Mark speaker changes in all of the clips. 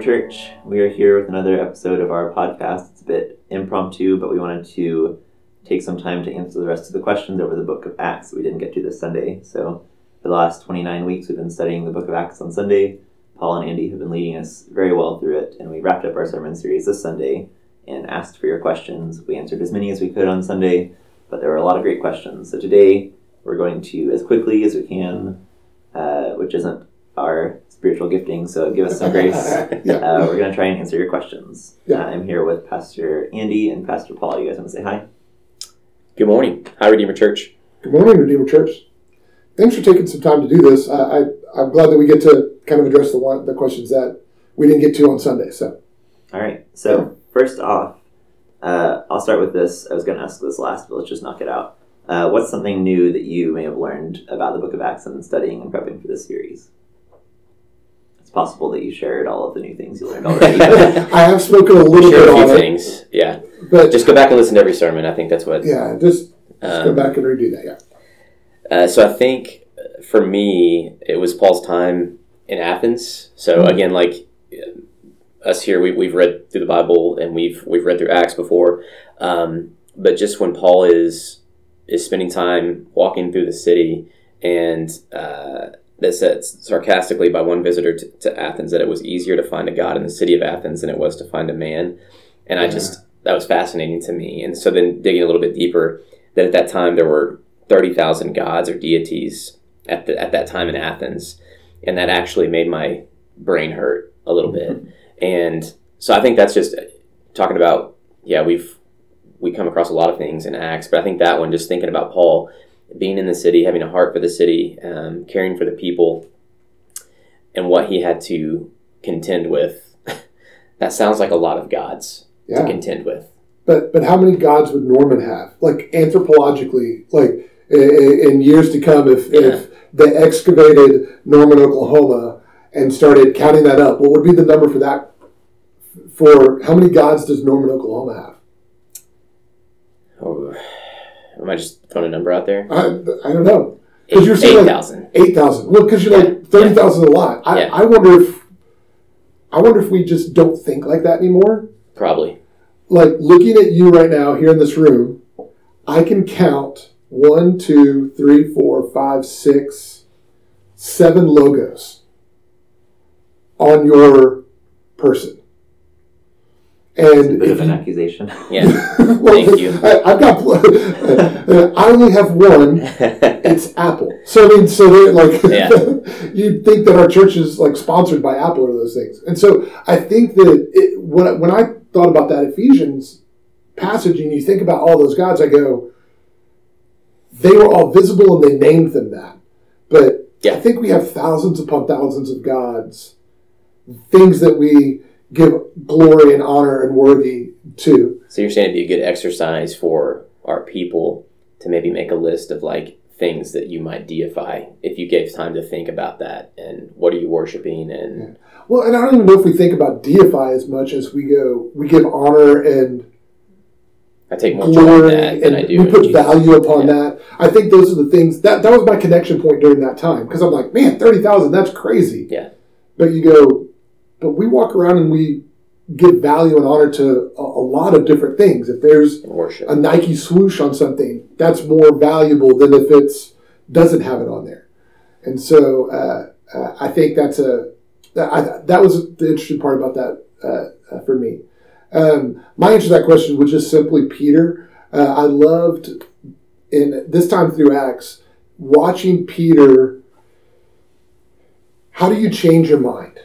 Speaker 1: Church. We are here with another episode of our podcast. It's a bit impromptu, but we wanted to take some time to answer the rest of the questions over the book of Acts that we didn't get to this Sunday. So, for the last 29 weeks, we've been studying the book of Acts on Sunday. Paul and Andy have been leading us very well through it, and we wrapped up our sermon series this Sunday and asked for your questions. We answered as many as we could on Sunday, but there were a lot of great questions. So, today we're going to, as quickly as we can, uh, which isn't our spiritual gifting, so give us some grace.
Speaker 2: Yeah.
Speaker 1: Uh, we're going to try and answer your questions.
Speaker 2: Yeah.
Speaker 1: Uh, I'm here with Pastor Andy and Pastor Paul. You guys want to say hi?
Speaker 3: Good morning. Hi, Redeemer Church.
Speaker 2: Good morning, Redeemer Church. Thanks for taking some time to do this. I, I, I'm glad that we get to kind of address the one, the questions that we didn't get to on Sunday. So,
Speaker 1: All right. So first off, uh, I'll start with this. I was going to ask this last, but let's just knock it out. Uh, what's something new that you may have learned about the Book of Acts and studying and prepping for this series? It's possible that you shared all of the new things you learned already.
Speaker 2: I have spoken a little
Speaker 3: Share
Speaker 2: bit
Speaker 3: a
Speaker 2: on
Speaker 3: few
Speaker 2: it,
Speaker 3: things. Yeah.
Speaker 2: but
Speaker 3: Just go back and listen to every sermon. I think that's what.
Speaker 2: yeah, just, just go
Speaker 3: Um,
Speaker 2: back and redo that. Yeah.
Speaker 3: uh, so I think uh, for me, it was Paul's time in Athens. So
Speaker 2: Mhm.
Speaker 3: again, like uh, us here, we, we've read through the Bible and we've we've read through Acts before. Um, but just when Paul is is spending time walking through the city, and uh, that said sarcastically by one visitor to, to Athens that it was easier to find a god in the city of Athens than it was to find a man, and I just that was fascinating to me. And so then digging a little bit deeper, that at that time there were thirty thousand gods or deities at the, at that time in Athens, and that actually made my brain hurt a little bit. Mm-hmm. And so I think that's just talking about yeah we've we come across a lot of things in Acts, but I think that one just thinking about Paul being in the city, having a heart for the city, um, caring for the people, and what he had to contend with. that sounds like a lot of gods to contend with.
Speaker 2: But, but how many gods would Norman have? Like anthropologically, like in years to come, if, if they excavated Norman, Oklahoma, and started counting that up, what would be the number for that? For how many gods does Norman, Oklahoma have?
Speaker 3: Oh, am I just throwing a number out there?
Speaker 2: I, I don't know. 'Cause you're
Speaker 3: Eight
Speaker 2: saying, like,
Speaker 3: thousand.
Speaker 2: Eight thousand. Well, because you're like thirty thousand a lot. I,
Speaker 3: Yeah.
Speaker 2: I wonder if I wonder if we just don't think like that anymore.
Speaker 3: Probably.
Speaker 2: Like looking at you right now here in this room, I can count one, two, three, four, five, six, seven logos on your person.
Speaker 1: It's a
Speaker 2: And
Speaker 1: bit
Speaker 2: if
Speaker 1: of an accusation.
Speaker 3: Yeah.
Speaker 2: well,
Speaker 3: Thank you.
Speaker 2: I, I've got. Uh, I only have one. It's Apple. So I mean, so they're like,
Speaker 3: Yeah.
Speaker 2: you'd think that our church is like sponsored by Apple or those things. And so I think that it, when I, when I thought about that Ephesians passage, and you think about all those gods, I go, they were all visible and they named them that. But
Speaker 3: Yeah.
Speaker 2: I think we have thousands upon thousands of gods, things that we give glory and honor and worthy to.
Speaker 3: So you're saying it'd be a good exercise for our people to maybe make a list of like things that you might deify if you gave time to think about that and what are you worshiping and
Speaker 2: Well, and I don't even know if we think about deify as much as we go. We give honor and
Speaker 3: I take more joy in
Speaker 2: glory,
Speaker 3: that than I
Speaker 2: and
Speaker 3: do.
Speaker 2: we put value upon
Speaker 3: Yeah.
Speaker 2: that. I think those are the things that that was my connection point during that time because I'm like, man, thirty thousand, that's crazy.
Speaker 3: Yeah.
Speaker 2: But you go, but we walk around and we give value and honor to a, a lot of different things. If there's
Speaker 3: worship.
Speaker 2: a Nike swoosh on something, that's more valuable than if it's doesn't have it on there. And so uh, uh, I think that's a that, was the interesting part about that uh, uh, for me. Um, my answer to that question was just simply Peter. Uh, I loved in this time through Acts watching Peter. How do you change your mind?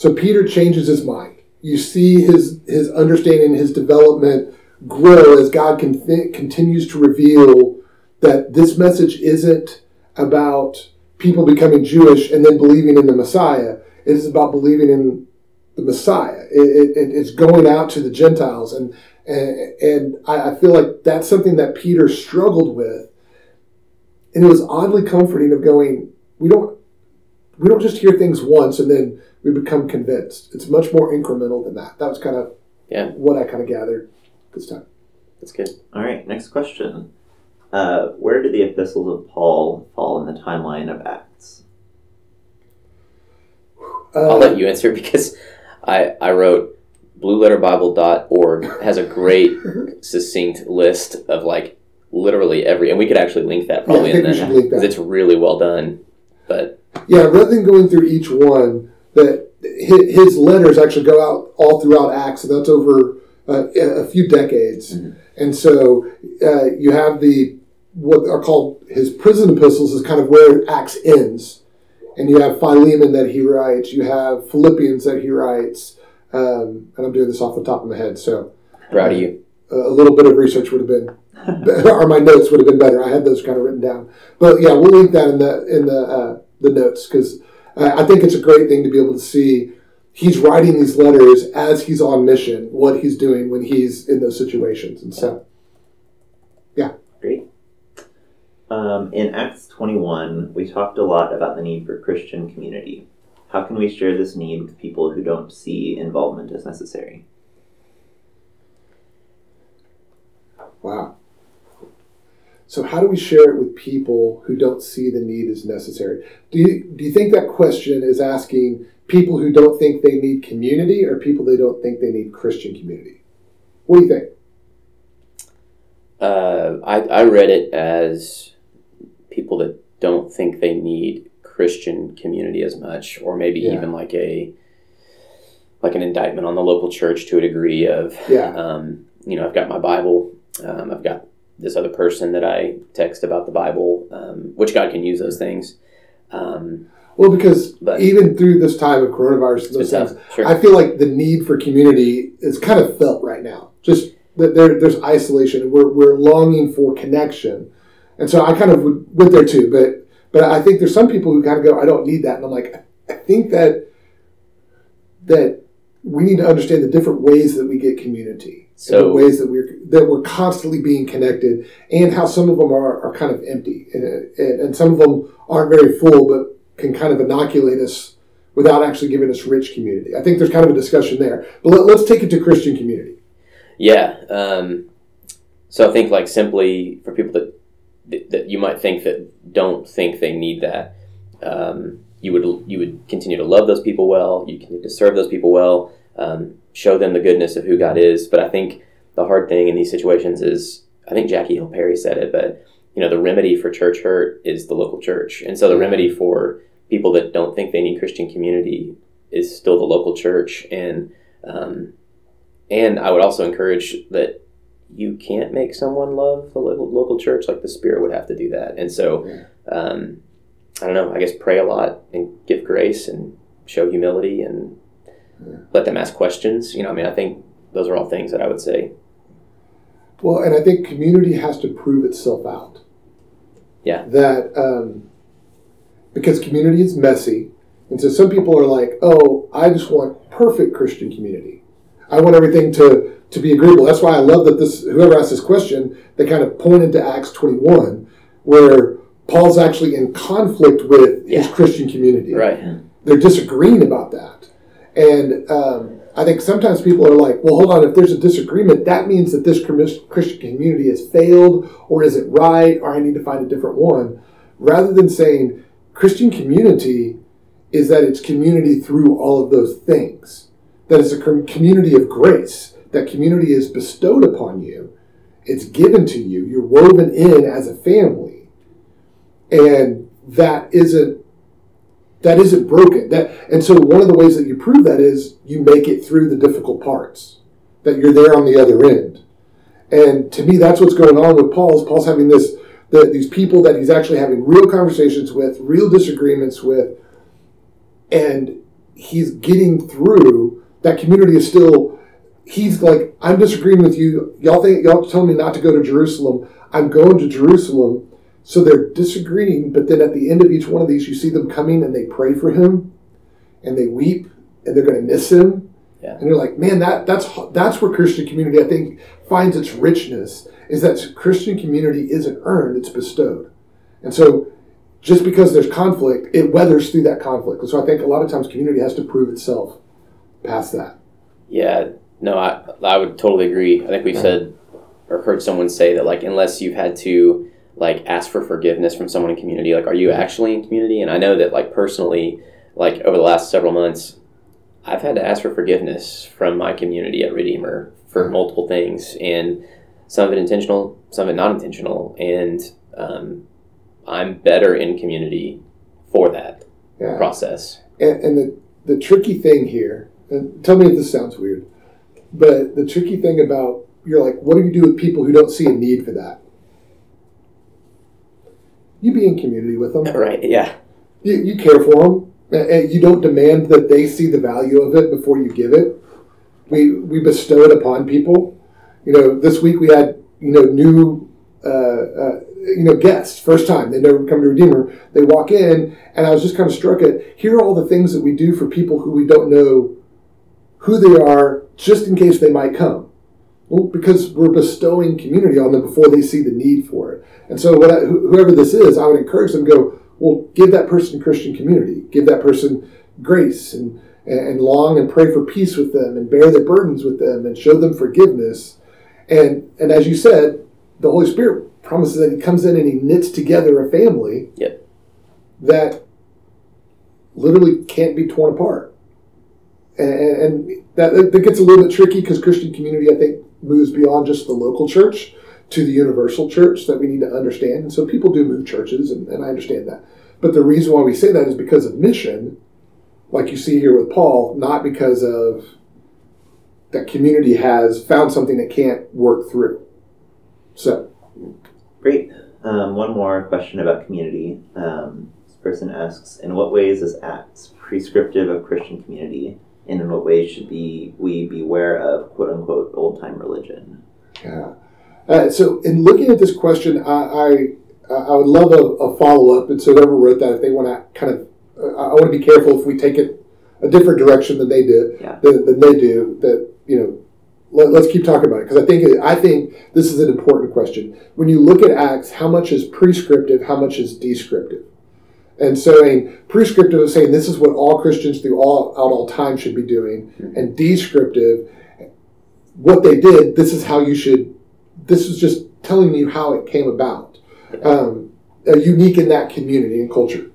Speaker 2: So Peter changes his mind. You see his his understanding, his development grow as God con- continues to reveal that this message isn't about people becoming Jewish and then believing in the Messiah. It is about believing in the Messiah. It, it, it's going out to the Gentiles, and and, and I, I feel like that's something that Peter struggled with, and it was oddly comforting of going. We don't we don't just hear things once and then we become convinced. It's much more incremental than that. That was kind of
Speaker 3: Yeah.
Speaker 2: what I kind of gathered this time.
Speaker 3: That's good.
Speaker 1: All right, next question. Uh, where do the epistles of Paul fall in the timeline of Acts?
Speaker 3: I'll let you answer because I I wrote blueletterbible.org has a great succinct list of like literally every and we could actually link that probably
Speaker 2: I think
Speaker 3: in
Speaker 2: we
Speaker 3: there
Speaker 2: should link
Speaker 3: because it's really well done. But
Speaker 2: Yeah, rather than going through each one, that his, letters actually go out all throughout Acts, and that's over uh, a few decades.
Speaker 1: Mhm.
Speaker 2: And so uh, you have the what are called his prison epistles is kind of where Acts ends, and you have Philemon that he writes, you have Philippians that he writes, um, and I'm doing this off the top of my head, so
Speaker 3: proud of you.
Speaker 2: a a little bit of research would have been, or my notes would have been better. I had those kind of written down, but yeah, we'll link that in the in the uh, the notes because I think it's a great thing to be able to see. He's writing these letters as he's on mission, what he's doing when he's in those situations, and so yeah.
Speaker 1: Great. Um, in Acts 21, we talked a lot about the need for Christian community. How can we share this need with people who don't see involvement as necessary?
Speaker 2: wow. So how do we share it with people who don't see the need as necessary? Do you do you think that question is asking people who don't think they need community, or people they don't think they need Christian community? What do you think?
Speaker 3: Uh, I I read it as people that don't think they need Christian community as much, or maybe
Speaker 2: Yeah.
Speaker 3: even like a like an indictment on the local church to a degree of
Speaker 2: Yeah.
Speaker 3: um, you know I've got my Bible, um, I've got this other person that I text about the Bible, um, which God can use those things. Um,
Speaker 2: Well, because
Speaker 3: But-
Speaker 2: even through this time of coronavirus, those things.
Speaker 3: Sure.
Speaker 2: I feel like the need for community is kind of felt right now. Just that there, there's isolation. We're, we're longing for connection, and so I kind of would- went there too. But but I think there's some people who kind of go, I don't need that, and I'm like, I think that that we need to understand the different ways that we get community, and the
Speaker 3: So-
Speaker 2: ways that we're that we're constantly being connected, and how some of them are, are kind of empty, and, and and some of them aren't very full, but can kind of inoculate us without actually giving us rich community. I think there's kind of a discussion there. But let, let's take it to Christian community.
Speaker 3: Yeah. Um, so I think like simply for people that that you might think that don't think they need that, um, you would you would continue to love those people well. You continue to serve those people well. Um, show them the goodness of who God is. But I think the hard thing in these situations is I think Jackie Hill Perry said it, but you know the remedy for church hurt is the local church, and so the
Speaker 2: Yeah.
Speaker 3: remedy for people that don't think they need Christian community is still the local church and. Um, and I would also encourage that you can't make someone love the local, local church like the Spirit would have to do that. And so, um, I don't know. I guess pray a lot and give grace and show humility and. Let them ask questions. You know, I mean, I think those are all things that I would say.
Speaker 2: Well, and I think community has to prove itself out.
Speaker 3: Yeah.
Speaker 2: That um, because community is messy, and so some people are like, "Oh, I just want perfect Christian community. I want everything to to be agreeable." That's why I love that this whoever asked this question, they kind of pointed to Acts twenty one, where Paul's actually in conflict with his Christian community.
Speaker 3: Right.
Speaker 2: they're disagreeing about that. And um, I think sometimes people are like, well, hold on, if there's a disagreement, that means that this Christian community has failed, or is it right, or I need to find a different one. Rather than saying Christian community is that it's community through all of those things, that it's a community of grace, that community is bestowed upon you, it's given to you, you're woven in as a family. And that isn't that isn't broken. That and so one of the ways that you prove that is you make it through the difficult parts. That you're there on the other end. And to me, that's what's going on with Paul. Is Paul's having this the, these people that he's actually having real conversations with, real disagreements with, and he's getting through. That community is still. He's like, I'm disagreeing with you. Y'all think y'all telling me not to go to Jerusalem. I'm going to Jerusalem. So they're disagreeing, but then at the end of each one of these, you see them coming and they pray for him, and they weep, and they're going to miss him.
Speaker 3: Yeah.
Speaker 2: And you're like, man, that that's that's where Christian community I think finds its richness is that Christian community isn't earned; it's bestowed. And so, just because there's conflict, it weathers through that conflict. And so I think a lot of times community has to prove itself past that.
Speaker 3: Yeah. No, I I would totally agree. I think we've said or heard someone say that like unless you've had to like ask for forgiveness from someone in community, like are you actually in community? And I know that like personally, like over the last several months, I've had to ask for forgiveness from my community at Redeemer for multiple things, and some of it intentional, some of it not intentional, and um, I'm better in community for that
Speaker 2: Yeah.
Speaker 3: process.
Speaker 2: And, and the, the tricky thing here, and tell me if this sounds weird, but the tricky thing about you're like, what do you do with people who don't see a need for that? You be in community with them.
Speaker 3: Right? Yeah.
Speaker 2: You, you care for them. And you don't demand that they see the value of it before you give it. We we bestow it upon people. You know, this week we had you know new uh, uh, you know guests, first time they never come to Redeemer. They walk in, and I was just kind of struck at here are all the things that we do for people who we don't know who they are, just in case they might come. Well, because we're bestowing community on them before they see the need for it. And so, I, whoever this is, I would encourage them to go. Well, give that person Christian community. Give that person grace and, and long and pray for peace with them and bear their burdens with them and show them forgiveness. And and as you said, the Holy Spirit promises that He comes in and He knits together a family
Speaker 3: Yep.
Speaker 2: that literally can't be torn apart. And, and that, that gets a little bit tricky because Christian community, I think, moves beyond just the local church to the universal church that we need to understand. And so people do move churches, and, and I understand that. But the reason why we say that is because of mission, like you see here with Paul, not because of that community has found something that can't work through. So,
Speaker 1: Great. Um, one more question about community. Um, this person asks, in what ways is Acts prescriptive of Christian community, and in what ways should be we beware of quote unquote old time religion?
Speaker 2: yeah. Uh, so, in looking at this question, I I, I would love a, a follow up. And so, whoever wrote that, if they want to kind of, uh, I want to be careful if we take it a different direction than they did,
Speaker 1: Yeah.
Speaker 2: than, than they do. That you know, let, let's keep talking about it because I think I think this is an important question. When you look at Acts, how much is prescriptive, how much is descriptive? And so, I mean, prescriptive is saying this is what all Christians through all out all time should be doing, and descriptive, what they did. This is how you should. This is just telling you how it came about, um, uh, unique in that community and culture.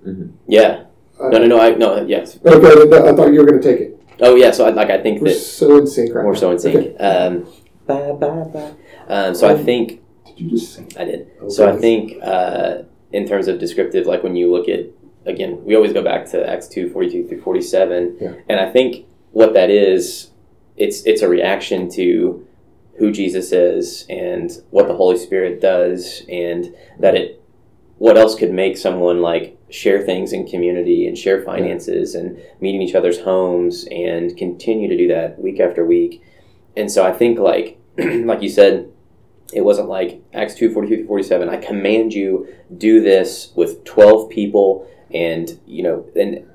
Speaker 3: Yeah.
Speaker 2: Uh,
Speaker 3: No, no, no. I no. Yes.
Speaker 2: Okay, I thought you were going to take it.
Speaker 3: Oh, yeah. So I, like I think
Speaker 2: We're
Speaker 3: that
Speaker 2: so in sync right
Speaker 3: more
Speaker 2: now.
Speaker 3: so in sync.
Speaker 2: Okay.
Speaker 3: Um, bye, bye, bye. Um, so I think
Speaker 2: Did you just sing?
Speaker 3: I did. So I think uh, in terms of descriptive, like when you look at again, we always go back to Acts two forty two through forty seven,
Speaker 2: Yeah.
Speaker 3: and I think what that is, it's it's a reaction to who Jesus is and what the Holy Spirit does, and that it what else could make someone like share things in community and share finances and meeting each other's homes and continue to do that week after week. And so I think like like you said, it wasn't like Acts 2 42 through 47. I command you, do this with 12 people. And, you know, and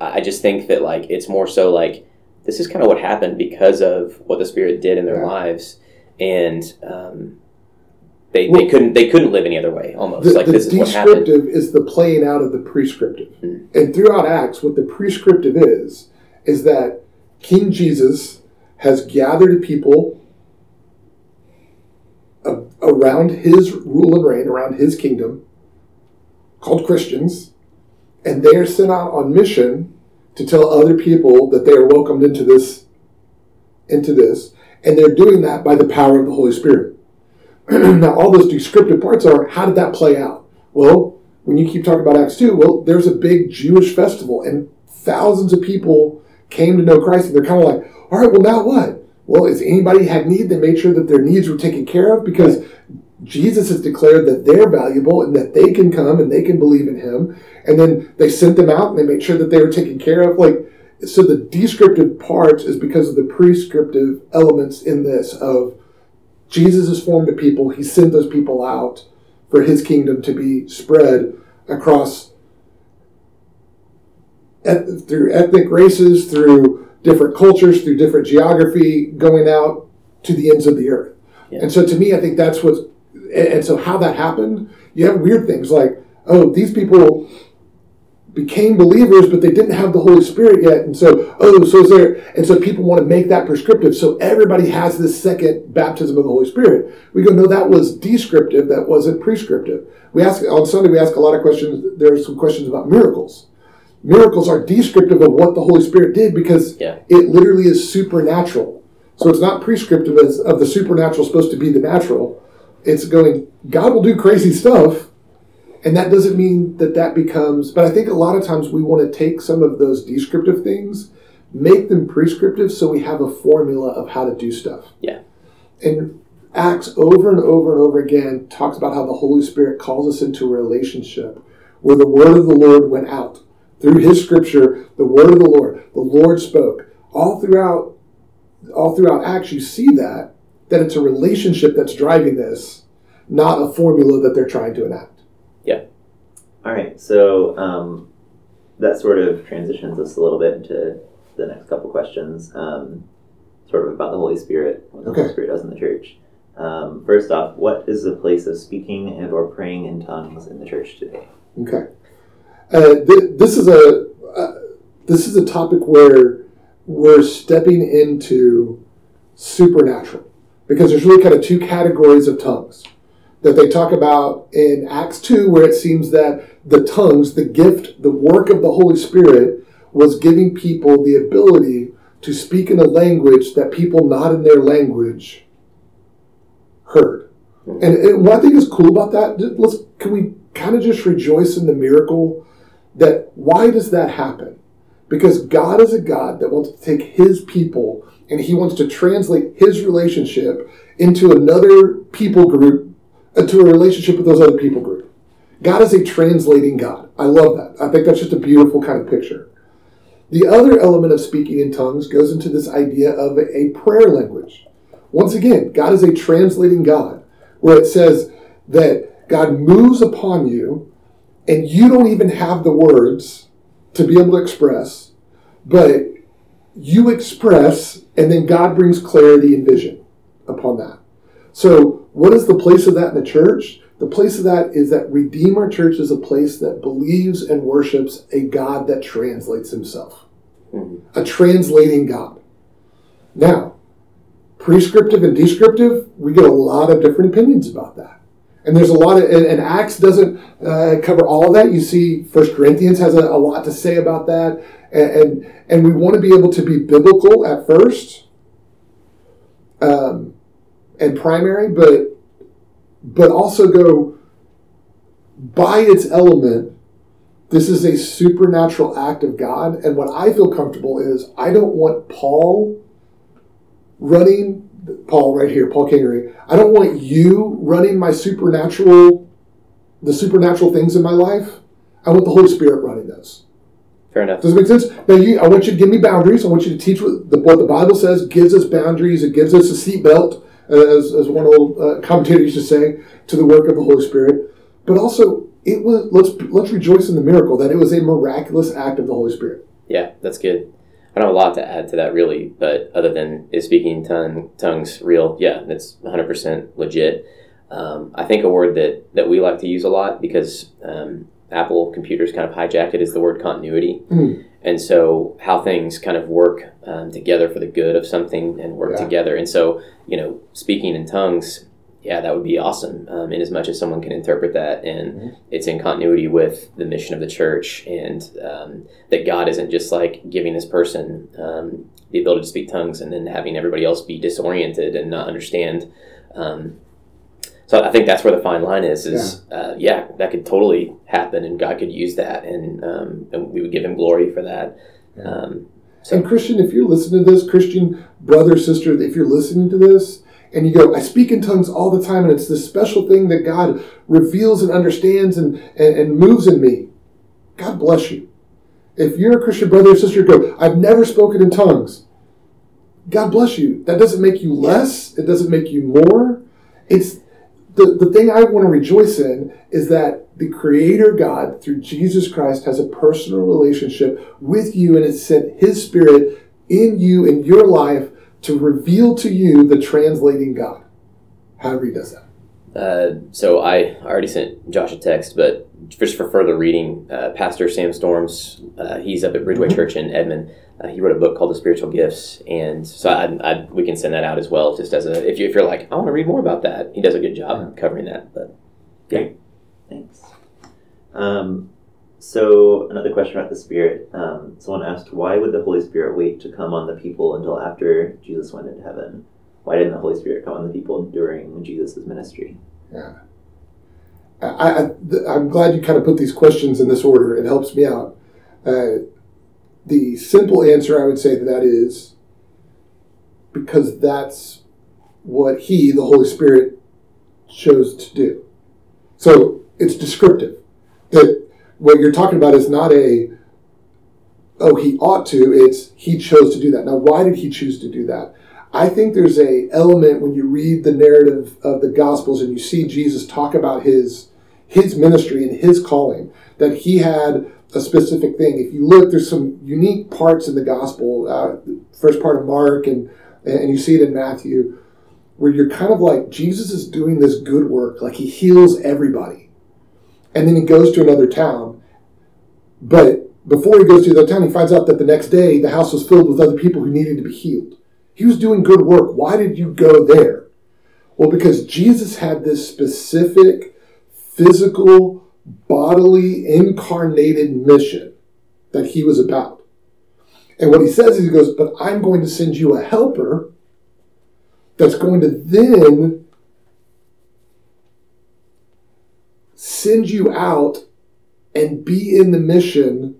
Speaker 3: I just think that, like, it's more so like this is kind of what happened because of what the Spirit did in their
Speaker 2: Yeah.
Speaker 3: lives. And, um, they,
Speaker 2: Well-
Speaker 3: they couldn't they couldn't live any other way almost
Speaker 2: The,
Speaker 3: like
Speaker 2: the
Speaker 3: this is what happened
Speaker 2: descriptive is the playing out of the prescriptive.
Speaker 3: Mm.
Speaker 2: And throughout Acts, what the prescriptive is, is that King Jesus has gathered people around his rule and reign, around his kingdom, called Christians, and they are sent out on mission to tell other people that they are welcomed into this into this, and they're doing that by the power of the Holy Spirit. now, all those descriptive parts are how did that play out? Well, when you keep talking about Acts 2, well, there's a big Jewish festival, and thousands of people came to know Christ, and they're kind of like, all right, well, now what? Well, if anybody had need, they made sure that their needs were taken care of because Jesus has declared that they're valuable and that they can come and they can believe in Him. And then they sent them out and they made sure that they were taken care of. Like, so the descriptive parts is because of the prescriptive elements in this of Jesus has formed a people. He sent those people out for His kingdom to be spread across eth- through ethnic races, through different cultures, through different geography, going out to the ends of the earth.
Speaker 3: Yeah.
Speaker 2: And so, to me, I think that's what's and and so how that happened. You have weird things like, oh, these people became believers, but they didn't have the Holy Spirit yet, and so oh, so is there, and so people want to make that prescriptive. So everybody has this second baptism of the Holy Spirit. We go, no, that was descriptive. That wasn't prescriptive. We ask on Sunday. We ask a lot of questions. There are some questions about miracles. miracles are descriptive of what the Holy Spirit did because
Speaker 3: Yeah.
Speaker 2: it literally is supernatural. So it's not prescriptive as of the supernatural supposed to be the natural. It's going, God will do crazy stuff. And that doesn't mean that that becomes, but I think a lot of times we want to take some of those descriptive things, make them prescriptive so we have a formula of how to do stuff.
Speaker 3: Yeah.
Speaker 2: And Acts over and over and over again talks about how the Holy Spirit calls us into a relationship where the word of the Lord went out. Through his scripture, the word of the Lord, the Lord spoke. All throughout all throughout Acts you see that that it's a relationship that's driving this, not a formula that they're trying to enact. Yeah.
Speaker 1: All right, so um, that sort of transitions us a little bit into the next couple questions, um, sort of about the Holy Spirit, what the
Speaker 2: Okay.
Speaker 1: Holy Spirit does in the church. Um, first off, what is the place of speaking and or praying in tongues in the church today?
Speaker 2: Okay. Uh, th- this is a uh, this is a topic where we're stepping into supernatural because there's really kind of two categories of tongues that they talk about in Acts 2 where it seems that the tongues the gift the work of the Holy Spirit was giving people the ability to speak in a language that people not in their language heard hmm. and, and what I think is cool about that, let's can we kind of just rejoice in the miracle that why does that happen? Because God is a God that wants to take His people and He wants to translate His relationship into another people group, uh, into a relationship with those other people group. God is a translating God. I love that. I think that's just a beautiful kind of picture. The other element of speaking in tongues goes into this idea of a, a prayer language. Once again, God is a translating God where it says that God moves upon you and you don't even have the words to be able to express, but you express and then God brings clarity and vision upon that. So, what is the place of that in the church? The place of that is that Redeemer Church is a place that believes and worships a God that translates himself,
Speaker 3: Mhm.
Speaker 2: a translating God. Now, prescriptive and descriptive, we get a lot of different opinions about that. And there's a lot of, and, and Acts doesn't uh, cover all of that. You see, First Corinthians has a, a lot to say about that, and, and and we want to be able to be biblical at first, um, and primary, but but also go by its element. This is a supernatural act of God, and what I feel comfortable is I don't want Paul running Paul right here, Paul Kingery. I don't want you running my supernatural, the supernatural things in my life. I want the Holy Spirit running those.
Speaker 3: Fair enough.
Speaker 2: Does it make sense? Now, you, I want you to give me boundaries. I want you to teach what the, what the Bible says gives us boundaries. It gives us a seatbelt, as, as one old uh, commentator used to say, to the work of the Holy Spirit. But also, it was let's let's rejoice in the miracle that it was a miraculous act of the Holy Spirit.
Speaker 3: Yeah, that's good. I don't have a lot to add to that really, but other than is speaking tongue, tongues real? Yeah, that's 100% legit. Um, I think a word that, that we like to use a lot because um, Apple computers kind of hijack it is the word continuity.
Speaker 2: Mm.
Speaker 3: And so, how things kind of work um, together for the good of something and work
Speaker 2: Yeah.
Speaker 3: together. And so, you know, speaking in tongues, yeah, that would be awesome. Um, in as much as someone can interpret that and
Speaker 2: Mhm.
Speaker 3: it's in continuity with the mission of the church and um, that God isn't just like giving this person um, the ability to speak tongues and then having everybody else be disoriented and not understand. So I think that's where the fine line is. Is yeah. Uh, yeah, that could totally happen, and God could use that, and um, and we would give Him glory for that.
Speaker 2: Yeah.
Speaker 3: Um, so
Speaker 2: And Christian, if you're listening to this, Christian brother, sister, if you're listening to this, and you go, I speak in tongues all the time, and it's this special thing that God reveals and understands and, and, and moves in me. God bless you. If you're a Christian brother or sister, go, I've never spoken in tongues. God bless you. That doesn't make you less. It doesn't make you more. It's the, the thing I want to rejoice in is that the Creator God, through Jesus Christ, has a personal relationship with you and has sent His Spirit in you in your life to reveal to you the translating God. However, He does that.
Speaker 3: Uh, so I already sent Josh a text, but just for further reading, uh, Pastor Sam Storms, uh, he's up at Bridgeway
Speaker 2: Mhm.
Speaker 3: Church in Edmond. Uh, he wrote a book called The Spiritual Gifts, and so I, I, we can send that out as well. Just as a if you if you're like I want to read more about that, he does a good job covering that. But yeah,
Speaker 1: Thanks. Um, So another question about the Spirit. Um, someone asked, why would the Holy Spirit wait to come on the people until after Jesus went into heaven? Why didn't the Holy Spirit come on the people during Jesus' ministry?
Speaker 2: Yeah. I, I, I'm glad you kind of put these questions in this order. It helps me out. Uh, the simple answer I would say to that is because that's what He, the Holy Spirit, chose to do. So it's descriptive. That what you're talking about is not a, oh, he ought to, it's he chose to do that. Now, why did he choose to do that? I think there's a element when you read the narrative of the Gospels and you see Jesus talk about his his ministry and his calling that he had a specific thing. If you look, there's some unique parts in the Gospel, uh, first part of Mark, and and you see it in Matthew, where you're kind of like Jesus is doing this good work, like he heals everybody, and then he goes to another town, but before he goes to the town, he finds out that the next day the house was filled with other people who needed to be healed. He was doing good work. Why did you go there? Well, because Jesus had this specific physical, bodily, incarnated mission that he was about. And what he says is, he goes, But I'm going to send you a helper that's going to then send you out and be in the mission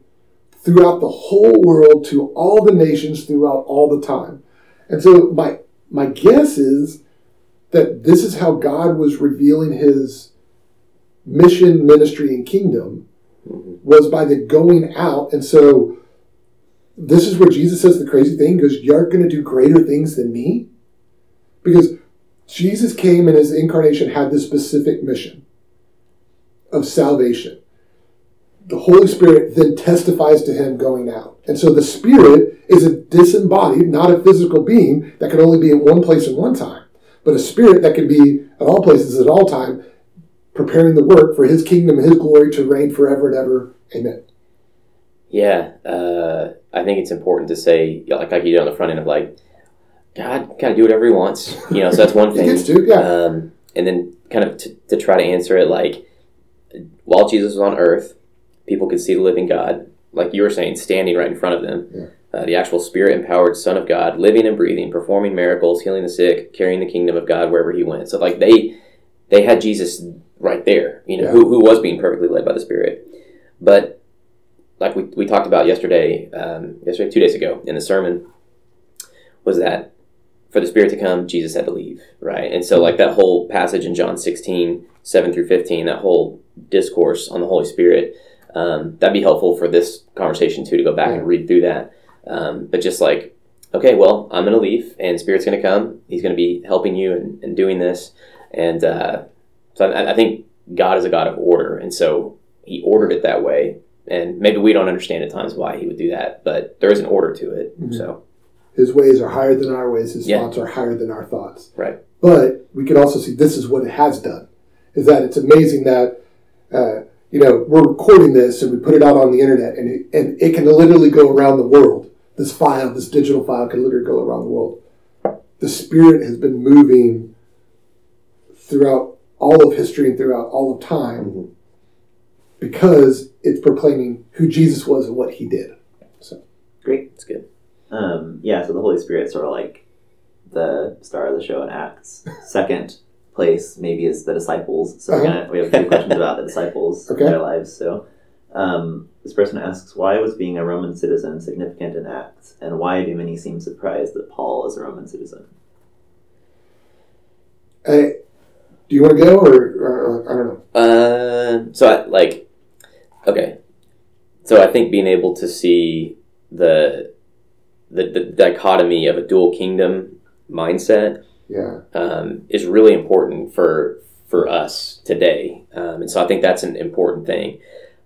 Speaker 2: throughout the whole world to all the nations throughout all the time. And so my my guess is that this is how God was revealing his mission, ministry, and kingdom mm-hmm. was by the going out. And so this is where Jesus says the crazy thing because you're going to do greater things than me. Because Jesus came and his incarnation had this specific mission of salvation. The Holy Spirit then testifies to him going out. And so the Spirit is a disembodied, not a physical being that can only be in one place at one time, but a spirit that can be at all places at all time, preparing the work for his kingdom and his glory to reign forever and ever. Amen.
Speaker 3: Yeah, uh, I think it's important to say, like, like you did on the front end of like, God kind of do whatever He wants, you know. So that's one thing.
Speaker 2: To, yeah.
Speaker 3: Um, and then kind of to, to try to answer it like, while Jesus was on earth, people could see the living God, like you were saying, standing right in front of them.
Speaker 2: Yeah.
Speaker 3: Uh, the actual spirit empowered Son of God, living and breathing, performing miracles, healing the sick, carrying the kingdom of God wherever he went. So like they they had Jesus right there, you know,
Speaker 2: Yeah.
Speaker 3: who, who was being perfectly led by the Spirit. But like we, we talked about yesterday, um, yesterday, two days ago in the sermon, was that for the Spirit to come, Jesus had to leave, right? And so like that whole passage in John 16, 7 through 15, that whole discourse on the Holy Spirit, um, that'd be helpful for this conversation too, to go back and read through that. Um, but just like, okay, well, I'm going to leave and Spirit's going to come. He's going to be helping you and, and doing this. And uh, so I, I think God is a God of order. And so he ordered it that way. And maybe we don't understand at times why he would do that, but there is an order to it.
Speaker 2: Mhm.
Speaker 3: So,
Speaker 2: His ways are higher than our ways. His
Speaker 3: Yeah.
Speaker 2: thoughts are higher than our thoughts.
Speaker 3: Right.
Speaker 2: But we can also see this is what it has done. Is that it's amazing that uh, you know we're recording this and we put it out on the internet and it, and it can literally go around the world. This file, this digital file, can literally go around the world. The Spirit has been moving throughout all of history and throughout all of time
Speaker 3: Mhm.
Speaker 2: because it's proclaiming who Jesus was and what He did.
Speaker 1: So great.
Speaker 3: it's good.
Speaker 1: Um, yeah, so the Holy Spirit's sort of like the star of the show in Acts. Second place maybe is the disciples. So
Speaker 2: Uh-huh.
Speaker 1: gonna, we have a few questions about the disciples
Speaker 2: Okay.
Speaker 1: their lives. So um, this person asks, why was being a Roman citizen significant in Acts, and why do many seem surprised that Paul is a Roman citizen?
Speaker 2: Hey, do you want to go or, or, or I don't know?
Speaker 3: Uh, so I, like, okay, so I think being able to see the, the the dichotomy of a dual kingdom mindset
Speaker 2: Yeah.
Speaker 3: um, is really important for for us today, um, and so I think that's an important thing.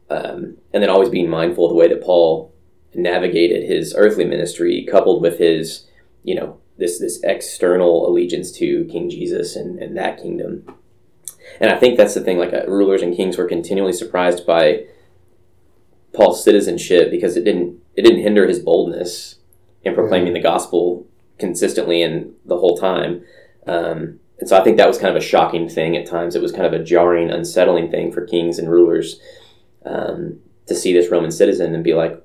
Speaker 3: Um, and then always being mindful of the way that Paul navigated his earthly ministry, coupled with his, you know, this this external allegiance to King Jesus and, and that kingdom. And I think that's the thing. Like uh, rulers and kings were continually surprised by Paul's citizenship because it didn't it didn't hinder his boldness in proclaiming the gospel consistently and the whole time. Um, and so I think that was kind of a shocking thing at times. It was kind of a jarring, unsettling thing for kings and rulers um, to see this Roman citizen and be like,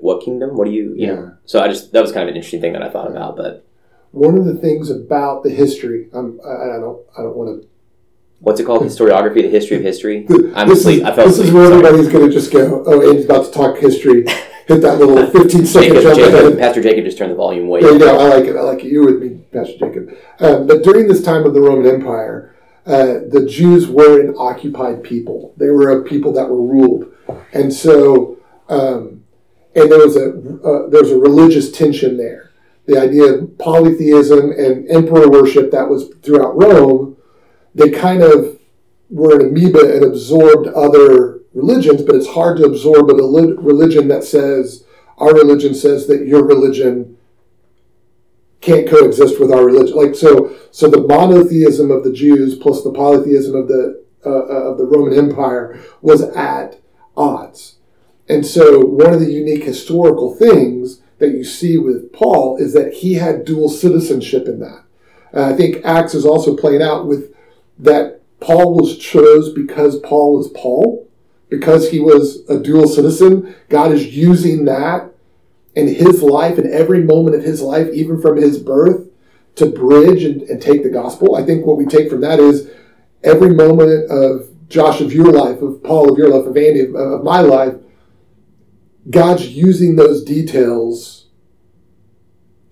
Speaker 3: what kingdom? What do you, you know? So I just, that was kind of an interesting thing that I thought about, but.
Speaker 2: One of the things about the history, I'm, I, I don't, I don't want to.
Speaker 3: What's it called? Historiography, the history of history. I'm
Speaker 2: this
Speaker 3: asleep.
Speaker 2: Is,
Speaker 3: I fell
Speaker 2: this
Speaker 3: asleep.
Speaker 2: is where
Speaker 3: Sorry.
Speaker 2: everybody's going to just go. Oh, Andy's about to talk history. Hit that little 15 second
Speaker 3: Jacob,
Speaker 2: jump
Speaker 3: Jacob. Pastor Jacob just turned the volume way
Speaker 2: There you go. I like it. I like it. You're with me, Pastor Jacob. Um, but during this time of the Roman Empire, uh, the Jews were an occupied people. They were a people that were ruled, and so um, and there was a uh, there was a religious tension there. The idea of polytheism and emperor worship that was throughout Rome, they kind of were an amoeba and absorbed other religions. But it's hard to absorb a religion that says our religion says that your religion can't coexist with our religion. Like so, so the monotheism of the Jews plus the polytheism of the uh, uh, of the Roman Empire was at odds. And so, one of the unique historical things that you see with Paul is that he had dual citizenship in that. And I think Acts is also playing out with that Paul was chose because Paul is Paul, because he was a dual citizen. God is using that in his life, in every moment of his life, even from his birth, to bridge and, and take the gospel. I think what we take from that is every moment of Josh of your life, of Paul of your life, of Andy of, of my life, God's using those details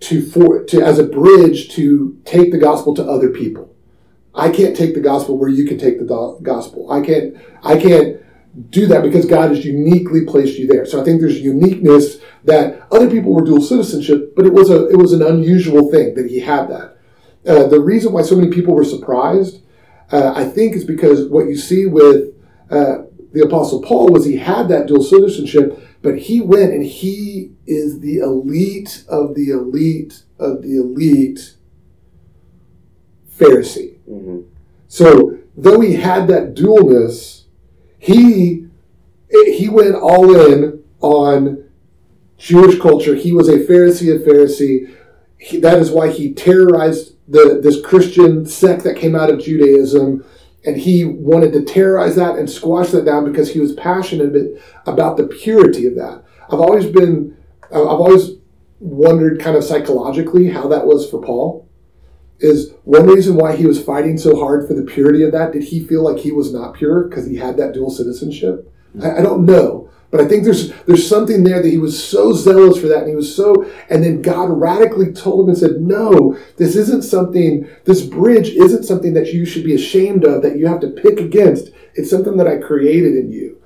Speaker 2: to for to as a bridge to take the gospel to other people. I can't take the gospel where you can take the gospel. I can't I can't do that because God has uniquely placed you there. So I think there's uniqueness that other people were dual citizenship, but it was a it was an unusual thing that he had that. Uh, the reason why so many people were surprised, uh, I think, is because what you see with uh, the Apostle Paul was he had that dual citizenship, but he went and he is the elite of the elite of the elite Pharisee.
Speaker 3: hmm
Speaker 2: So though he had that dualness, he he went all in on Jewish culture. He was a Pharisee of Pharisee. He, that is why he terrorized the this Christian sect that came out of Judaism, and he wanted to terrorize that and squash that down because he was passionate about the purity of that. I've always been, I've always wondered kind of psychologically how that was for Paul is one reason why he was fighting so hard for the purity of that. Did he feel like he was not pure because he had that dual citizenship? I, I don't know, but I think there's there's something there that he was so zealous for that, and he was so, and then God radically told him and said, "No, this isn't something. This bridge isn't something that you should be ashamed of. That you have to pick against. It's something that I created in you."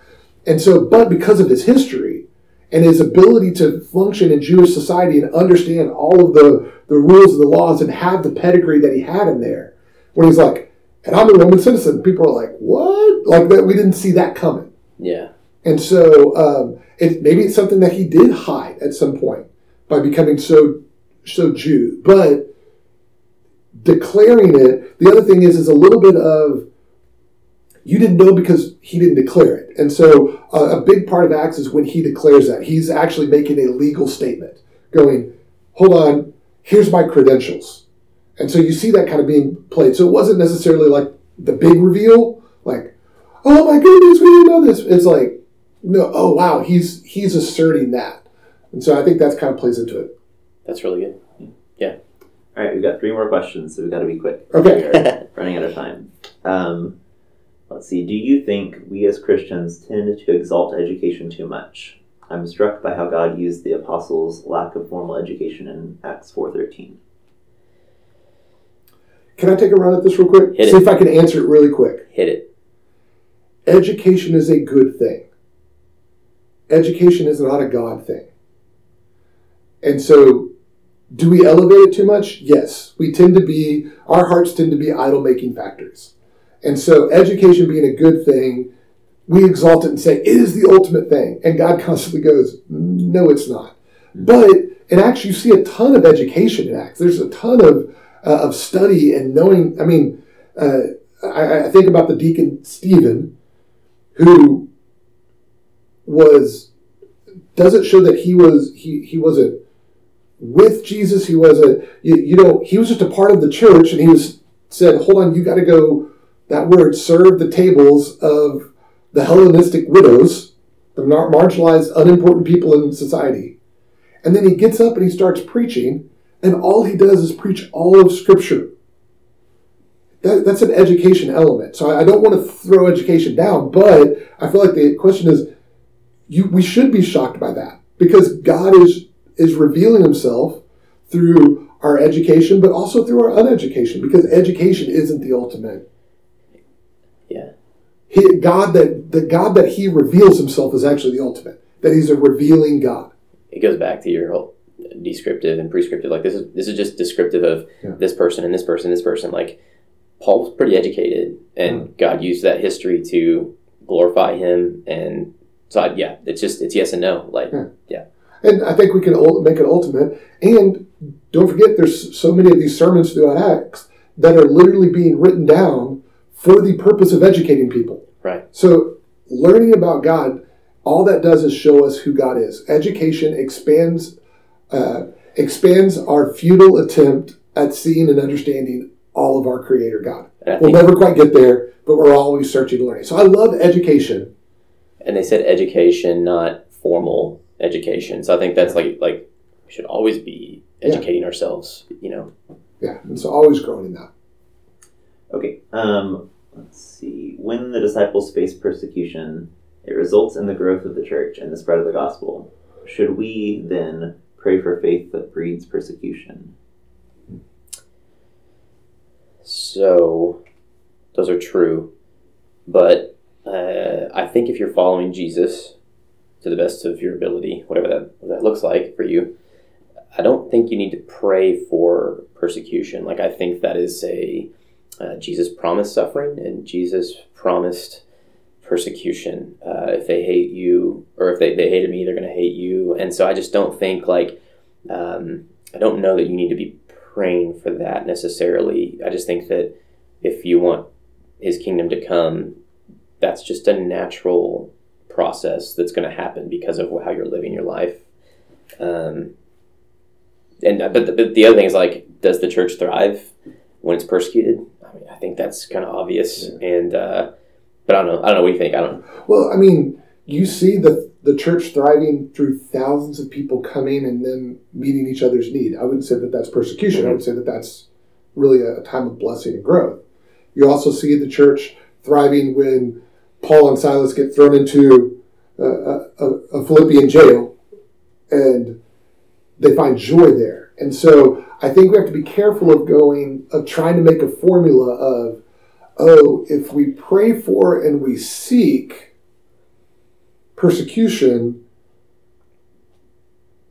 Speaker 2: And so, but because of his history and his ability to function in Jewish society and understand all of the, the rules and the laws and have the pedigree that he had in there, when he's like, and I'm a Roman citizen, people are like, what? Like that, we didn't see that coming.
Speaker 3: Yeah.
Speaker 2: And so, um, it, maybe it's something that he did hide at some point by becoming so so Jew, but declaring it. The other thing is, is a little bit of you didn't know because he didn't declare it. And so uh, a big part of Acts is when he declares that. He's actually making a legal statement, going, hold on, here's my credentials. And so you see that kind of being played. So it wasn't necessarily like the big reveal, like, oh my goodness, we didn't know this. It's like, no, oh wow, he's he's asserting that. And so I think that's kind of plays into it.
Speaker 3: That's really good. Yeah.
Speaker 1: All right, we've got three more questions, so we've got to be quick.
Speaker 2: Okay.
Speaker 1: We're running out of time. Um, let's see. Do you think we as Christians tend to exalt education too much? I'm struck by how God used the apostles' lack of formal education in Acts four thirteen.
Speaker 2: Can I take a run at this real quick?
Speaker 3: Hit
Speaker 2: See
Speaker 3: it.
Speaker 2: if I can answer it really quick.
Speaker 3: Hit it.
Speaker 2: Education is a good thing. Education is not a God thing. And so, do we elevate it too much? Yes. We tend to be, our hearts tend to be idol making factors. And so, education being a good thing, we exalt it and say, it is the ultimate thing. And God constantly goes, no, it's not. But in Acts, you see a ton of education in Acts. There's a ton of, uh, of study and knowing. I mean, uh, I, I think about the deacon Stephen, who was doesn't show that he was he, he wasn't with Jesus. He wasn't you, you know he was just a part of the church, and he was said, "Hold on, you got to go." That word serve the tables of the Hellenistic widows, the mar- marginalized, unimportant people in society. And then he gets up and he starts preaching, and all he does is preach all of Scripture. That, that's an education element. So I don't want to throw education down, but I feel like the question is, you, we should be shocked by that because God is is revealing Himself through our education, but also through our uneducation, because education isn't the ultimate.
Speaker 3: Yeah.
Speaker 2: He, God that the God that He reveals Himself is actually the ultimate. That He's a revealing God.
Speaker 3: It goes back to your whole descriptive and prescriptive. Like this is this is just descriptive of
Speaker 2: Yeah.
Speaker 3: this person and this person, this person. Like Paul was pretty educated, and mm. God used that history to glorify him. And so, I, yeah, it's just it's yes and no. Like
Speaker 2: Yeah. And I think we can make it ultimate. And don't forget, there's so many of these sermons throughout Acts that are literally being written down for the purpose of educating people.
Speaker 3: right,
Speaker 2: So, learning about God, all that does is show us who God is. Education expands uh, expands our futile attempt at seeing and understanding all of our Creator God. We'll never quite get there, but we're always searching and learning. So, I love education.
Speaker 3: And they said education, not formal education. So I think that's like like we should always be
Speaker 2: Yeah.
Speaker 3: educating ourselves. You know,
Speaker 2: Yeah, and so always growing in that.
Speaker 1: Okay, um, let's see. When the disciples face persecution, it results in the growth of the church and the spread of the gospel. Should we then pray for faith that breeds persecution?
Speaker 3: So, those are true. But uh, I think if you're following Jesus to the best of your ability, whatever that, that looks like for you, I don't think you need to pray for persecution. Like, I think that is a uh, Jesus promised suffering and Jesus promised persecution. Uh, if they hate you, or if they, they hated me, they're going to hate you. And so I just don't think, like, um, I don't know that you need to be praying for that necessarily. I just think that if you want his kingdom to come, that's just a natural process that's going to happen because of how you're living your life. Um, and uh, but the, but the other thing is like, does the church thrive when it's persecuted? I mean, I think that's kind of obvious. And uh, but I don't know. I don't know what you think. I don't.
Speaker 2: Well, I mean, you see the the church thriving through thousands of people coming and then meeting each other's need. I wouldn't say that that's persecution. I would say that that's really a, a time of blessing and growth. You also see the church thriving when Paul and Silas get thrown into a, a, a Philippian jail and they find joy there. And so I think we have to be careful of going, of trying to make a formula of, oh, if we pray for and we seek persecution,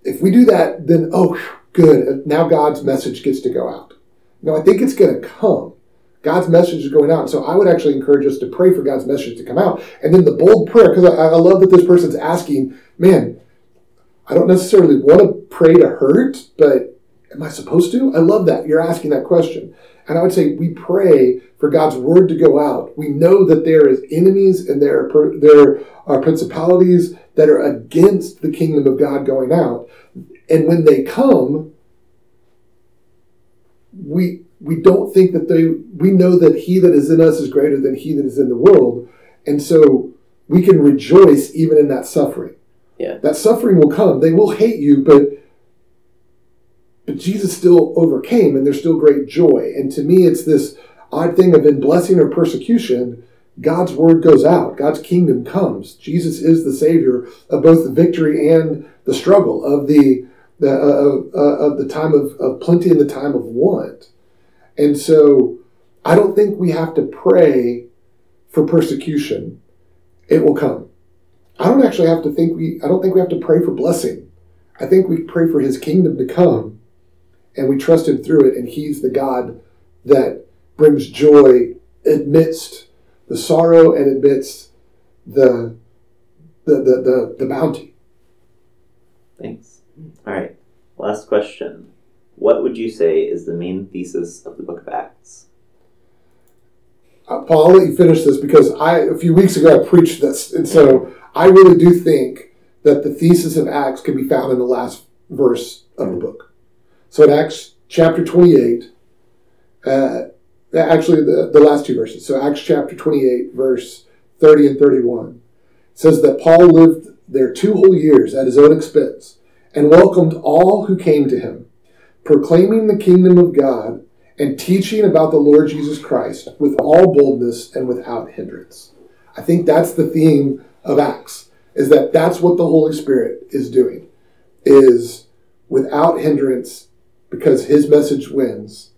Speaker 2: if we do that, then, oh, good, now God's message gets to go out. Now, I think it's going to come. God's message is going out. So I would actually encourage us to pray for God's message to come out. And then the bold prayer, because I, I love that this person's asking, man, I don't necessarily want to pray to hurt, but am I supposed to? I love that. You're asking that question. And I would say we pray for God's word to go out. We know that there is enemies and there are, there are principalities that are against the kingdom of God going out. And when they come, we we don't think that they we know that he that is in us is greater than he that is in the world. And so we can rejoice even in that suffering.
Speaker 3: Yeah.
Speaker 2: That suffering will come. They will hate you, but but Jesus still overcame and there's still great joy. And to me it's this odd thing of in blessing or persecution, God's word goes out. God's kingdom comes. Jesus is the savior of both the victory and the struggle of the the uh, uh, of the time of, of plenty and the time of want. And so I don't think we have to pray for persecution. It will come. I don't actually have to think we I don't think we have to pray for blessing. I think we pray for his kingdom to come and we trust him through it and he's the God that brings joy amidst the sorrow and amidst the the the, the, the bounty.
Speaker 1: Thanks. All right, last question. What would you say is the main thesis of the book of Acts?
Speaker 2: Uh, Paul, I'll let you finish this because I a few weeks ago I preached this, and so I really do think that the thesis of Acts can be found in the last verse of the book. So in Acts chapter twenty-eight, uh, actually the, the last two verses. So Acts chapter twenty-eight, verse 30 and 31. Says that Paul lived there two whole years at his own expense and welcomed all who came to him, proclaiming the kingdom of God and teaching about the Lord Jesus Christ with all boldness and without hindrance. I think that's the theme of Acts is that that's what the Holy Spirit is doing is without hindrance because his message wins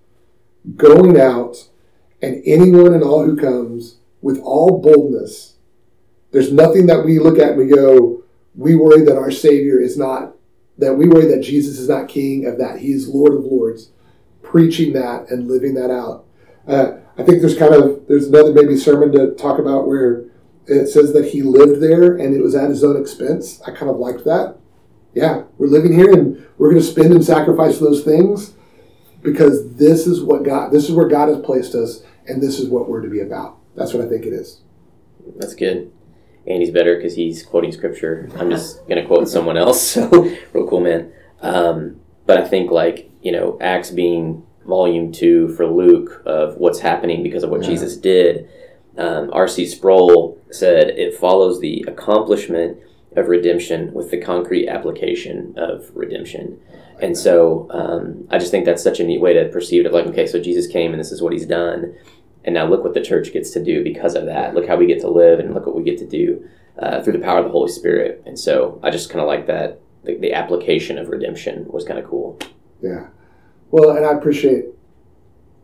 Speaker 2: going out and anyone and all who comes with all boldness there's nothing that we look at and we go we worry that our savior is not that we worry that Jesus is not king of that he is lord of lords preaching that and living that out uh, I think there's kind of there's another maybe sermon to talk about where it says that he lived there and it was at his own expense. I kind of liked that. Yeah, we're living here and we're going to spend and sacrifice those things because this is what God, this is where God has placed us and this is what we're to be about. That's what I think it is.
Speaker 3: That's good. Andy's better because he's quoting scripture. I'm just going to quote someone else. So, real cool, man. Um, but I think, like, you know, Acts being volume two for Luke of what's happening because of what yeah. Jesus did um, R.C. Sproul said it follows the accomplishment of redemption with the concrete application of redemption. And so um, I just think that's such a neat way to perceive it. Like, okay, so Jesus came and this is what he's done. And now look what the church gets to do because of that. Look how we get to live and look what we get to do uh, through the power of the Holy Spirit. And so I just kind of like that. The, the application of redemption was kind of cool.
Speaker 2: Yeah. Well, and I appreciate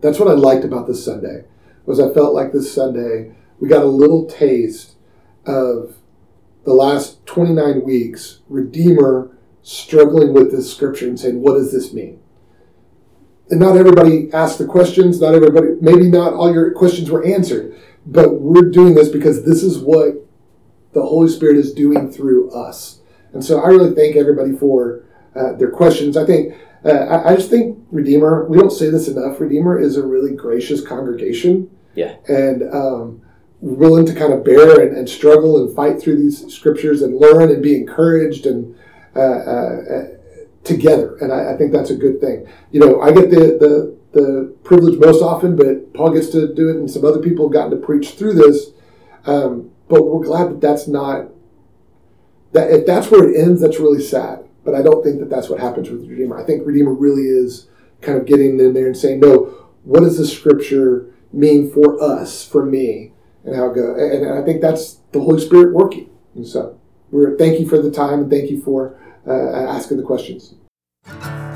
Speaker 2: that's what I liked about this Sunday was I felt like this Sunday we got a little taste of the last 29 weeks, Redeemer struggling with this scripture and saying, what does this mean? And not everybody asked the questions, not everybody, maybe not all your questions were answered, but we're doing this because this is what the Holy Spirit is doing through us. And so I really thank everybody for uh, their questions. I think uh, I, I, just think Redeemer, we don't say this enough, Redeemer is a really gracious congregation.
Speaker 3: Yeah.
Speaker 2: And um, willing to kind of bear and, and, struggle and fight through these scriptures and learn and be encouraged and uh, uh, uh, together. And I, I, think that's a good thing. You know, I get the, the, the privilege most often, but Paul gets to do it, and some other people have gotten to preach through this. Um, but we're glad that that's not that if that's where it ends, that's really sad. But I don't think that that's what happens with Redeemer. I think Redeemer really is kind of getting in there and saying, no, what does the scripture mean for us, for me, and how it go. And I think that's the Holy Spirit working. And so, we're thank you for the time and thank you for uh, asking the questions thank you